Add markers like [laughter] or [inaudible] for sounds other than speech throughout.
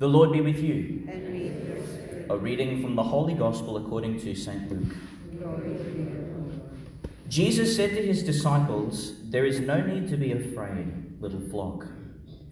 The Lord be with you. and with your spirit. A reading from the Holy Gospel according to St. Luke. To. Jesus said to his disciples, There is no need to be afraid, little flock,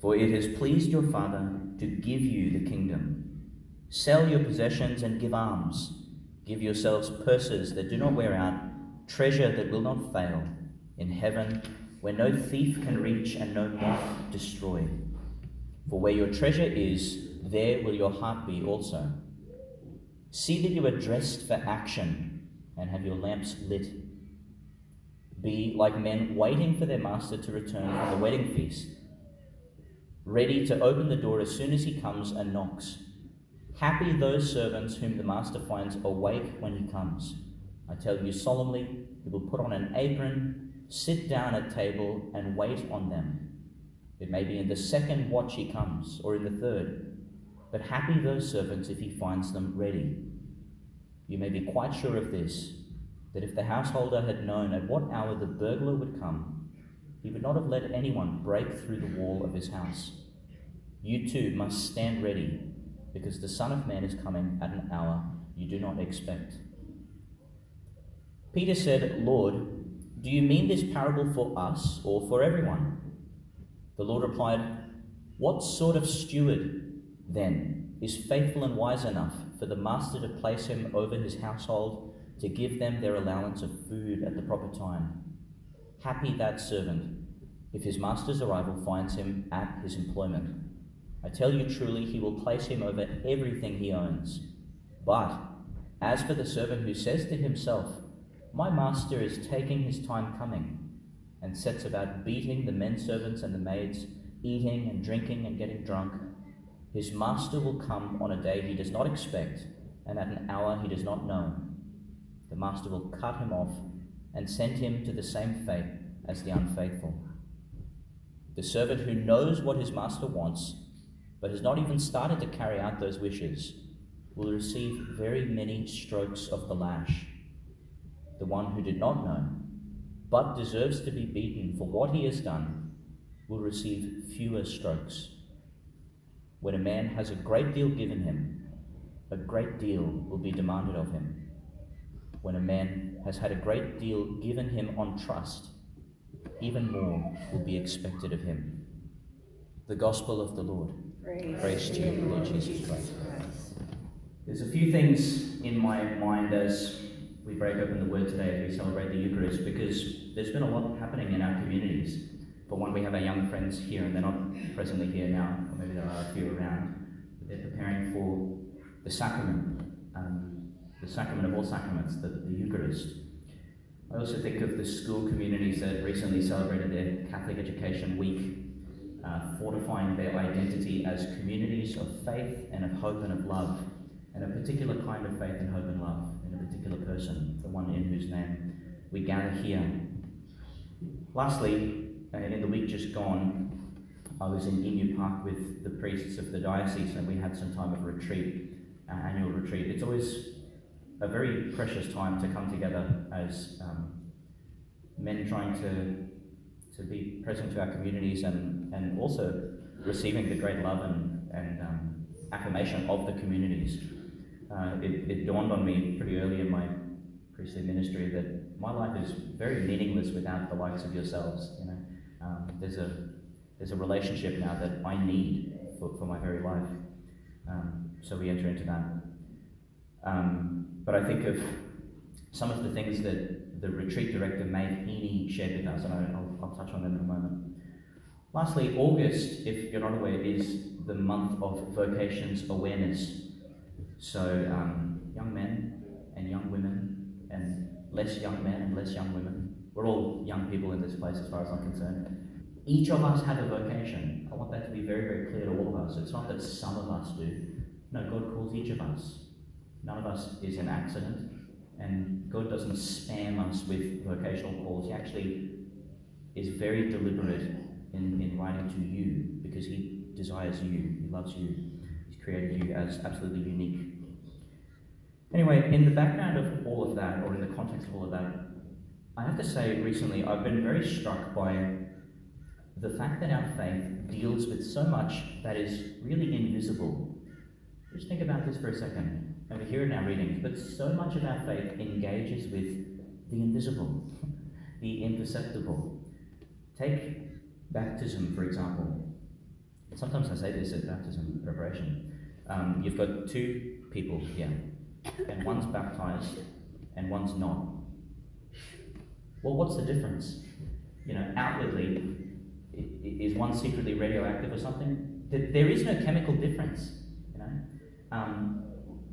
for it has pleased your Father to give you the kingdom. Sell your possessions and give alms. Give yourselves purses that do not wear out, treasure that will not fail, in heaven where no thief can reach and no moth destroy. For where your treasure is, there will your heart be also. See that you are dressed for action and have your lamps lit. Be like men waiting for their master to return from the wedding feast, ready to open the door as soon as he comes and knocks. Happy those servants whom the master finds awake when he comes. I tell you solemnly, he will put on an apron, sit down at table, and wait on them. It may be in the second watch he comes, or in the third. But happy those servants if he finds them ready. You may be quite sure of this that if the householder had known at what hour the burglar would come, he would not have let anyone break through the wall of his house. You too must stand ready, because the Son of Man is coming at an hour you do not expect. Peter said, Lord, do you mean this parable for us or for everyone? The Lord replied, What sort of steward, then, is faithful and wise enough for the master to place him over his household to give them their allowance of food at the proper time? Happy that servant if his master's arrival finds him at his employment. I tell you truly, he will place him over everything he owns. But as for the servant who says to himself, My master is taking his time coming, and sets about beating the men servants and the maids, eating and drinking and getting drunk, his master will come on a day he does not expect, and at an hour he does not know. The master will cut him off and send him to the same fate as the unfaithful. The servant who knows what his master wants, but has not even started to carry out those wishes, will receive very many strokes of the lash. The one who did not know, but deserves to be beaten for what he has done, will receive fewer strokes. When a man has a great deal given him, a great deal will be demanded of him. When a man has had a great deal given him on trust, even more will be expected of him. The Gospel of the Lord. Praise, Praise to you, Lord Jesus Christ. There's a few things in my mind as we break open the Word today as we celebrate the Eucharist because there's been a lot happening in our communities. For one, we have our young friends here, and they're not presently here now, or maybe there are a few around, but they're preparing for the sacrament, um, the sacrament of all sacraments, the, the Eucharist. I also think of the school communities that recently celebrated their Catholic Education Week, uh, fortifying their identity as communities of faith and of hope and of love, and a particular kind of faith and hope and love in a particular person, the one in whose name we gather here. Lastly, uh, in the week just gone, I was in Emu Park with the priests of the diocese, and we had some time of retreat, uh, annual retreat. It's always a very precious time to come together as um, men trying to to be present to our communities and, and also receiving the great love and, and um, affirmation of the communities. Uh, it, it dawned on me pretty early in my priestly ministry that my life is very meaningless without the likes of yourselves. You know, um, there's a there's a relationship now that I need for, for my very life. Um, so we enter into that. Um, but I think of some of the things that the retreat director, Maeve Heaney, shared with us, and I, will I'll touch on them in a moment. Lastly, August, if you're not aware, is the month of vocations awareness. So, um, young men and young women, and less young men and less young women, we're all young people in this place as far as I'm concerned. Each of us have a vocation. I want that to be very, very clear to all of us. It's not that some of us do. No, God calls each of us. None of us is an accident, and God doesn't spam us with vocational calls. He actually is very deliberate in, in writing to you because He desires you, He loves you, He's created you as absolutely unique. Anyway, in the background of all of that, or in the context of all of that, I have to say recently I've been very struck by the fact that our faith deals with so much that is really invisible Just think about this for a second. Hear it in our readings, but so much of our faith engages with the invisible, [laughs] the imperceptible. Take baptism, for example. Sometimes I say this at baptism preparation. Um, you've got two people here, and one's baptized and one's not. Well, what's the difference? You know, outwardly, is one secretly radioactive or something? There is no chemical difference, you know. Um,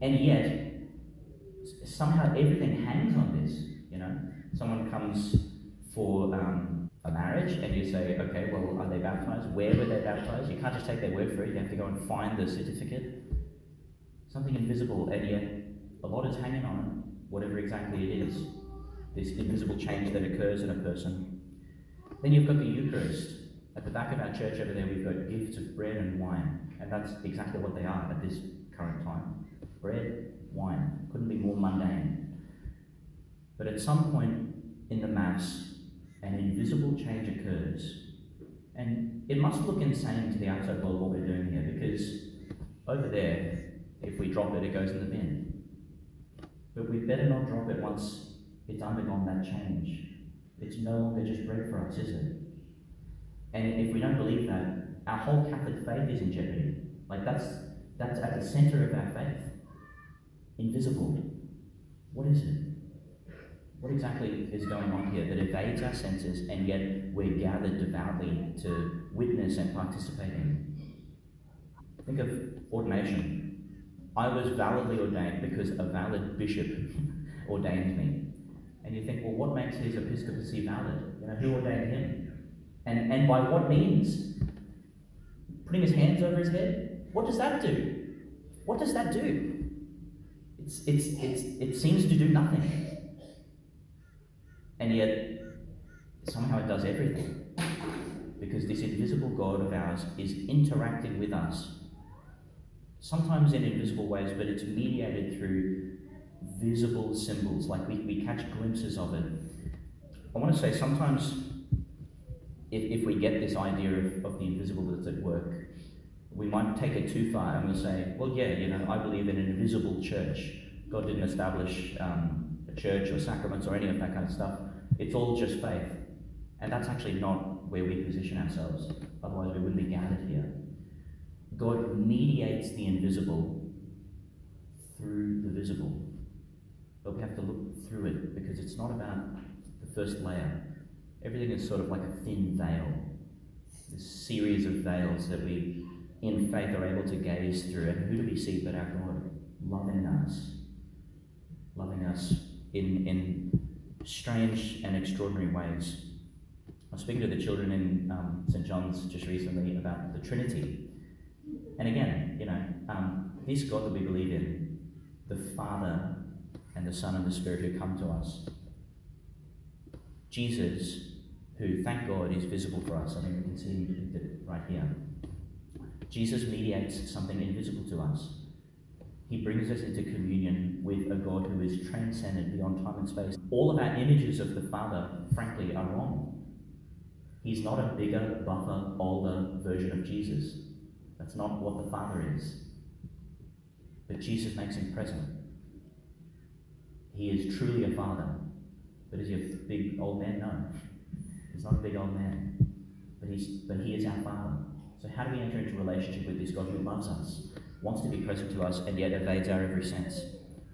and yet, somehow everything hangs on this, you know. Someone comes for um, a marriage and you say, okay, well, are they baptized? Where were they baptized? You can't just take their word for it, you have to go and find the certificate. Something invisible, and yet a lot is hanging on it, whatever exactly it is. This invisible change that occurs in a person. Then you've got the Eucharist. At the back of our church over there, we've got gifts of bread and wine, and that's exactly what they are at this current time bread, wine. Couldn't be more mundane. But at some point in the Mass, an invisible change occurs. And it must look insane to the outside world what we're doing here because over there, if we drop it, it goes in the bin. But we'd better not drop it once it's undergone that change. It's no longer just bread for us, is it? And if we don't believe that, our whole Catholic faith is in jeopardy. Like that's that's at the center of our faith. Invisible. What is it? What exactly is going on here that evades our senses and yet we're gathered devoutly to witness and participate in? Think of ordination. I was validly ordained because a valid bishop [laughs] ordained me. And you think, well, what makes his episcopacy valid? You know, who ordained him? And, and by what means? Putting his hands over his head? What does that do? What does that do? It's, it's, it's, it seems to do nothing. And yet, somehow it does everything. Because this invisible God of ours is interacting with us, sometimes in invisible ways, but it's mediated through visible symbols, like we, we catch glimpses of it. I want to say sometimes if, if we get this idea of, of the invisible that's at work, we might take it too far and we say, well, yeah, you know, I believe in an invisible church. God didn't establish um, a church or sacraments or any of that kind of stuff. It's all just faith. And that's actually not where we position ourselves. Otherwise, we wouldn't be gathered here. God mediates the invisible through the visible. But we have to look through it because it's not about the first layer. Everything is sort of like a thin veil, this series of veils that we, in faith, are able to gaze through. And who do we see but our God loving us? Loving us in, in strange and extraordinary ways. I was speaking to the children in um, St. John's just recently about the Trinity. And again, you know, um, this God that we believe in, the Father and the Son and the Spirit who come to us. Jesus, who, thank God, is visible for us. I mean, we can see it right here. Jesus mediates something invisible to us. He brings us into communion with a God who is transcendent beyond time and space. All of our images of the Father, frankly, are wrong. He's not a bigger, buffer, older version of Jesus. That's not what the Father is. But Jesus makes him present. He is truly a father. But is he a big old man? No. He's not a big old man. But, he's, but he is our father. So how do we enter into relationship with this God who loves us, wants to be present to us, and yet evades our every sense?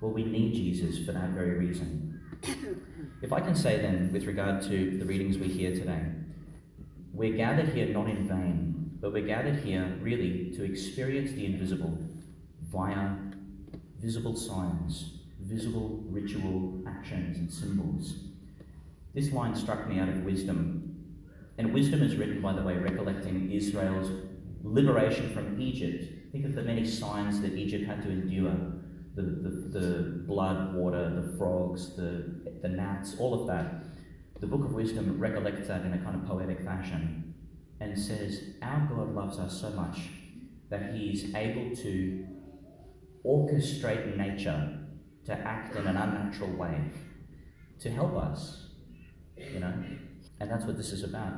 Well, we need Jesus for that very reason. [coughs] If I can say then, with regard to the readings we hear today, we're gathered here not in vain, but we're gathered here really to experience the invisible via visible signs, visible ritual actions and symbols. This line struck me out of wisdom. And wisdom is written, by the way, recollecting Israel's liberation from Egypt. Think of the many signs that Egypt had to endure the, the, the blood, water, the frogs, the, the gnats, all of that. The book of wisdom recollects that in a kind of poetic fashion and says, Our God loves us so much that He's able to orchestrate nature to act in an unnatural way to help us, you know? And that's what this is about.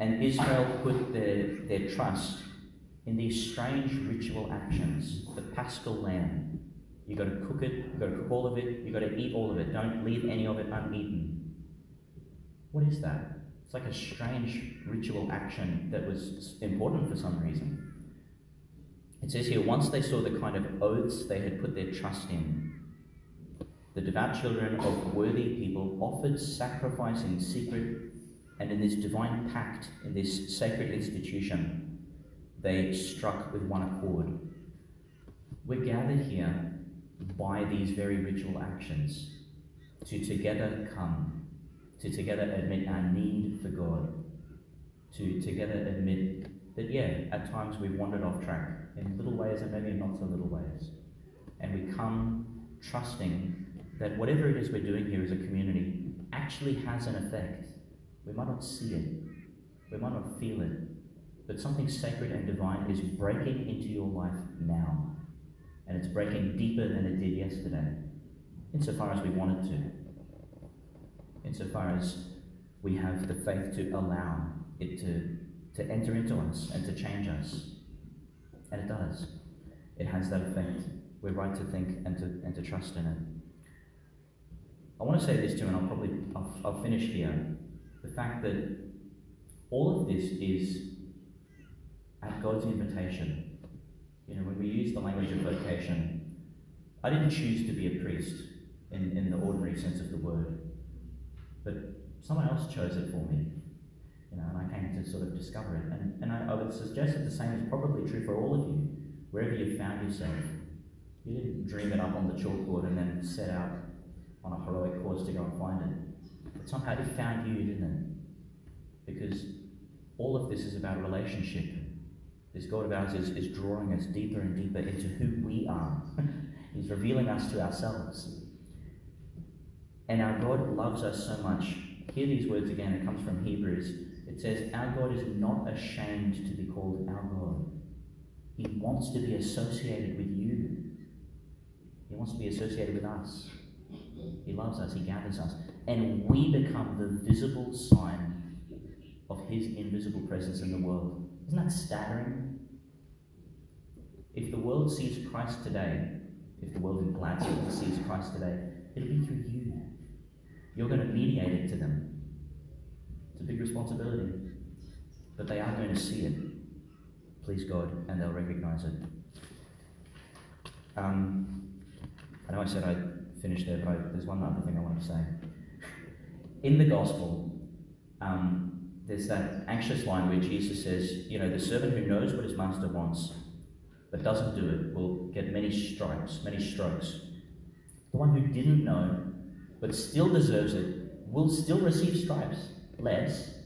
And Israel put their, their trust in these strange ritual actions, the paschal lamb. You've got to cook it, you've got to cook all of it, you've got to eat all of it. Don't leave any of it uneaten. What is that? It's like a strange ritual action that was important for some reason. It says here, once they saw the kind of oaths they had put their trust in, the devout children of worthy people offered sacrifice in secret and in this divine pact, in this sacred institution, they struck with one accord. We're gathered here by these very ritual actions to together come, to together admit our need for God, to together admit that, yeah, at times we've wandered off track in little ways and maybe not so little ways. And we come trusting that whatever it is we're doing here as a community actually has an effect. We might not see it, we might not feel it, but something sacred and divine is breaking into your life now. And it's breaking deeper than it did yesterday, insofar as we want it to. Insofar as we have the faith to allow it to, to enter into us and to change us. And it does. It has that effect. We're right to think and to, and to trust in it. I want to say this too, and I'll probably I'll, I'll finish here. The fact that all of this is at God's invitation. You know, when we use the language of vocation, I didn't choose to be a priest in, in the ordinary sense of the word, but someone else chose it for me. You know, and I came to sort of discover it. And, and I, I would suggest that the same is probably true for all of you, wherever you found yourself. You didn't dream it up on the chalkboard and then set out on a heroic course to go and find it. But somehow it found you, didn't it? Because all of this is about relationship. This God of ours is, is drawing us deeper and deeper into who we are. [laughs] He's revealing us to ourselves. And our God loves us so much. Hear these words again. It comes from Hebrews. It says, Our God is not ashamed to be called our God. He wants to be associated with you. He wants to be associated with us. He loves us, He gathers us. And we become the visible sign of His invisible presence in the world. Isn't that staggering? If the world sees Christ today, if the world in Gladstone sees Christ today, it'll be through you. You're going to mediate it to them. It's a big responsibility. But they are going to see it. Please God, and they'll recognize it. Um, I know I said I'd finish there, but I, there's one other thing I want to say. In the gospel, um, there's that anxious line where Jesus says, you know, the servant who knows what his master wants but doesn't do it will get many stripes, many strokes. The one who didn't know but still deserves it will still receive stripes, less,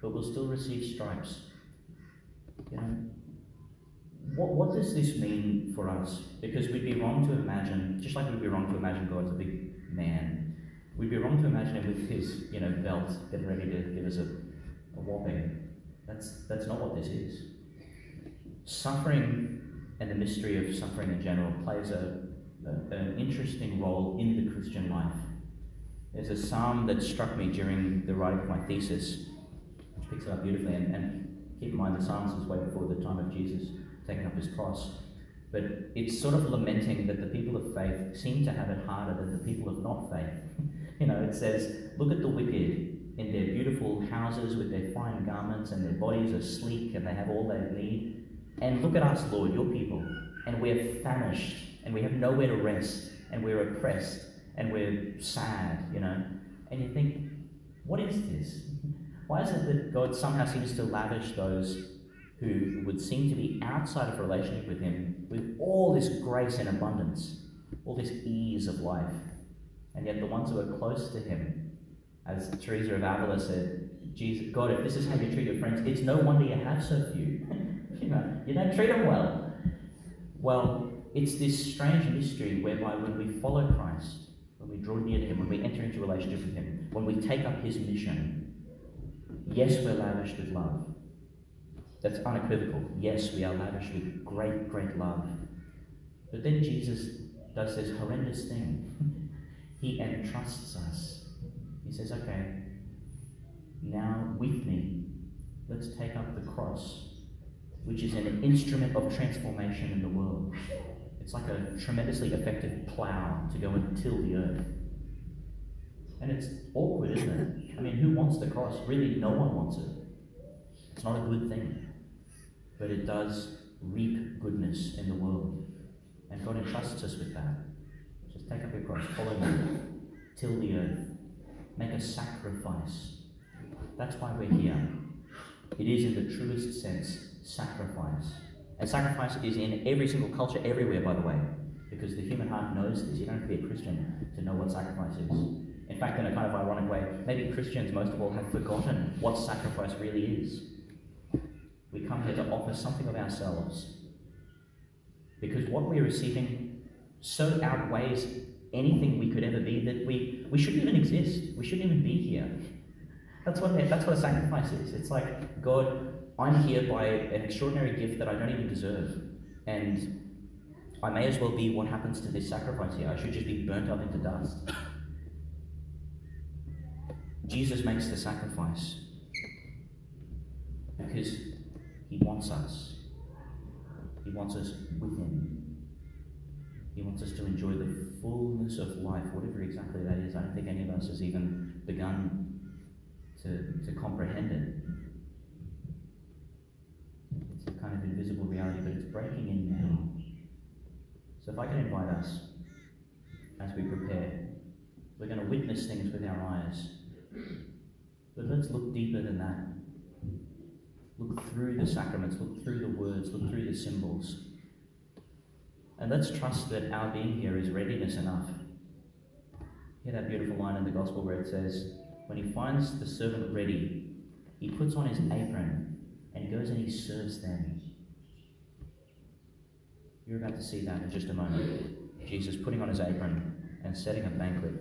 but will still receive stripes. You know, what, what does this mean for us? Because we'd be wrong to imagine, just like we'd be wrong to imagine God's a big man, we'd be wrong to imagine him with his, you know, belt getting ready to give us a, a whopping. That's, that's not what this is. Suffering and the mystery of suffering in general plays a, a, an interesting role in the Christian life. There's a psalm that struck me during the writing of my thesis, which picks it up beautifully. And, and keep in mind, the Psalms was way before the time of Jesus taking up his cross. But it's sort of lamenting that the people of faith seem to have it harder than the people of not faith. [laughs] you know, it says, Look at the wicked in their beautiful houses with their fine garments, and their bodies are sleek, and they have all they need. And look at us, Lord, your people, and we're famished, and we have nowhere to rest, and we're oppressed, and we're sad, you know. And you think, what is this? Why is it that God somehow seems to lavish those who would seem to be outside of relationship with Him with all this grace and abundance, all this ease of life? And yet the ones who are close to Him, as Teresa of Avila said, Jesus, God, if this is how you treat your friends, it's no wonder you have so few. [laughs] you know, you don't treat them well. Well, it's this strange mystery whereby when we follow Christ, when we draw near to Him, when we enter into relationship with Him, when we take up His mission, yes, we're lavished with love. That's unequivocal. Yes, we are lavished with great, great love. But then Jesus does this horrendous thing. he entrusts us. He says, okay, now with me, let's take up the cross, which is an instrument of transformation in the world. It's like a tremendously effective plough to go and till the earth. And it's awkward, isn't it? I mean, who wants the cross? Really, no one wants it. It's not a good thing. But it does reap goodness in the world. And God entrusts us with that. Just take up your cross, follow me, till the earth, make a sacrifice. That's why we're here. It is, in the truest sense, sacrifice. And sacrifice is in every single culture, everywhere, by the way, because the human heart knows this. You don't have to be a Christian to know what sacrifice is. In fact, in a kind of ironic way, maybe Christians, most of all, have forgotten what sacrifice really is. We come here to offer something of ourselves because what we're receiving so outweighs anything we could ever be that we, we shouldn't even exist. We shouldn't even be here. That's what, that's what a sacrifice is. It's like, God, I'm here by an extraordinary gift that I don't even deserve. And I may as well be what happens to this sacrifice here. I should just be burnt up into dust. Jesus makes the sacrifice because he wants us. He wants us with him. He wants us to enjoy the fullness of life, whatever exactly that is. I don't think any of us has even begun to, to comprehend it. It's a kind of invisible reality, but it's breaking in now. So if I can invite us as we prepare, we're going to witness things with our eyes. But let's look deeper than that. Look through the sacraments, look through the words, look through the symbols. And let's trust that our being here is readiness enough. Hear that beautiful line in the Gospel where it says, When he finds the servant ready, he puts on his apron and goes and he serves them. You're about to see that in just a moment. Jesus putting on his apron and setting a banquet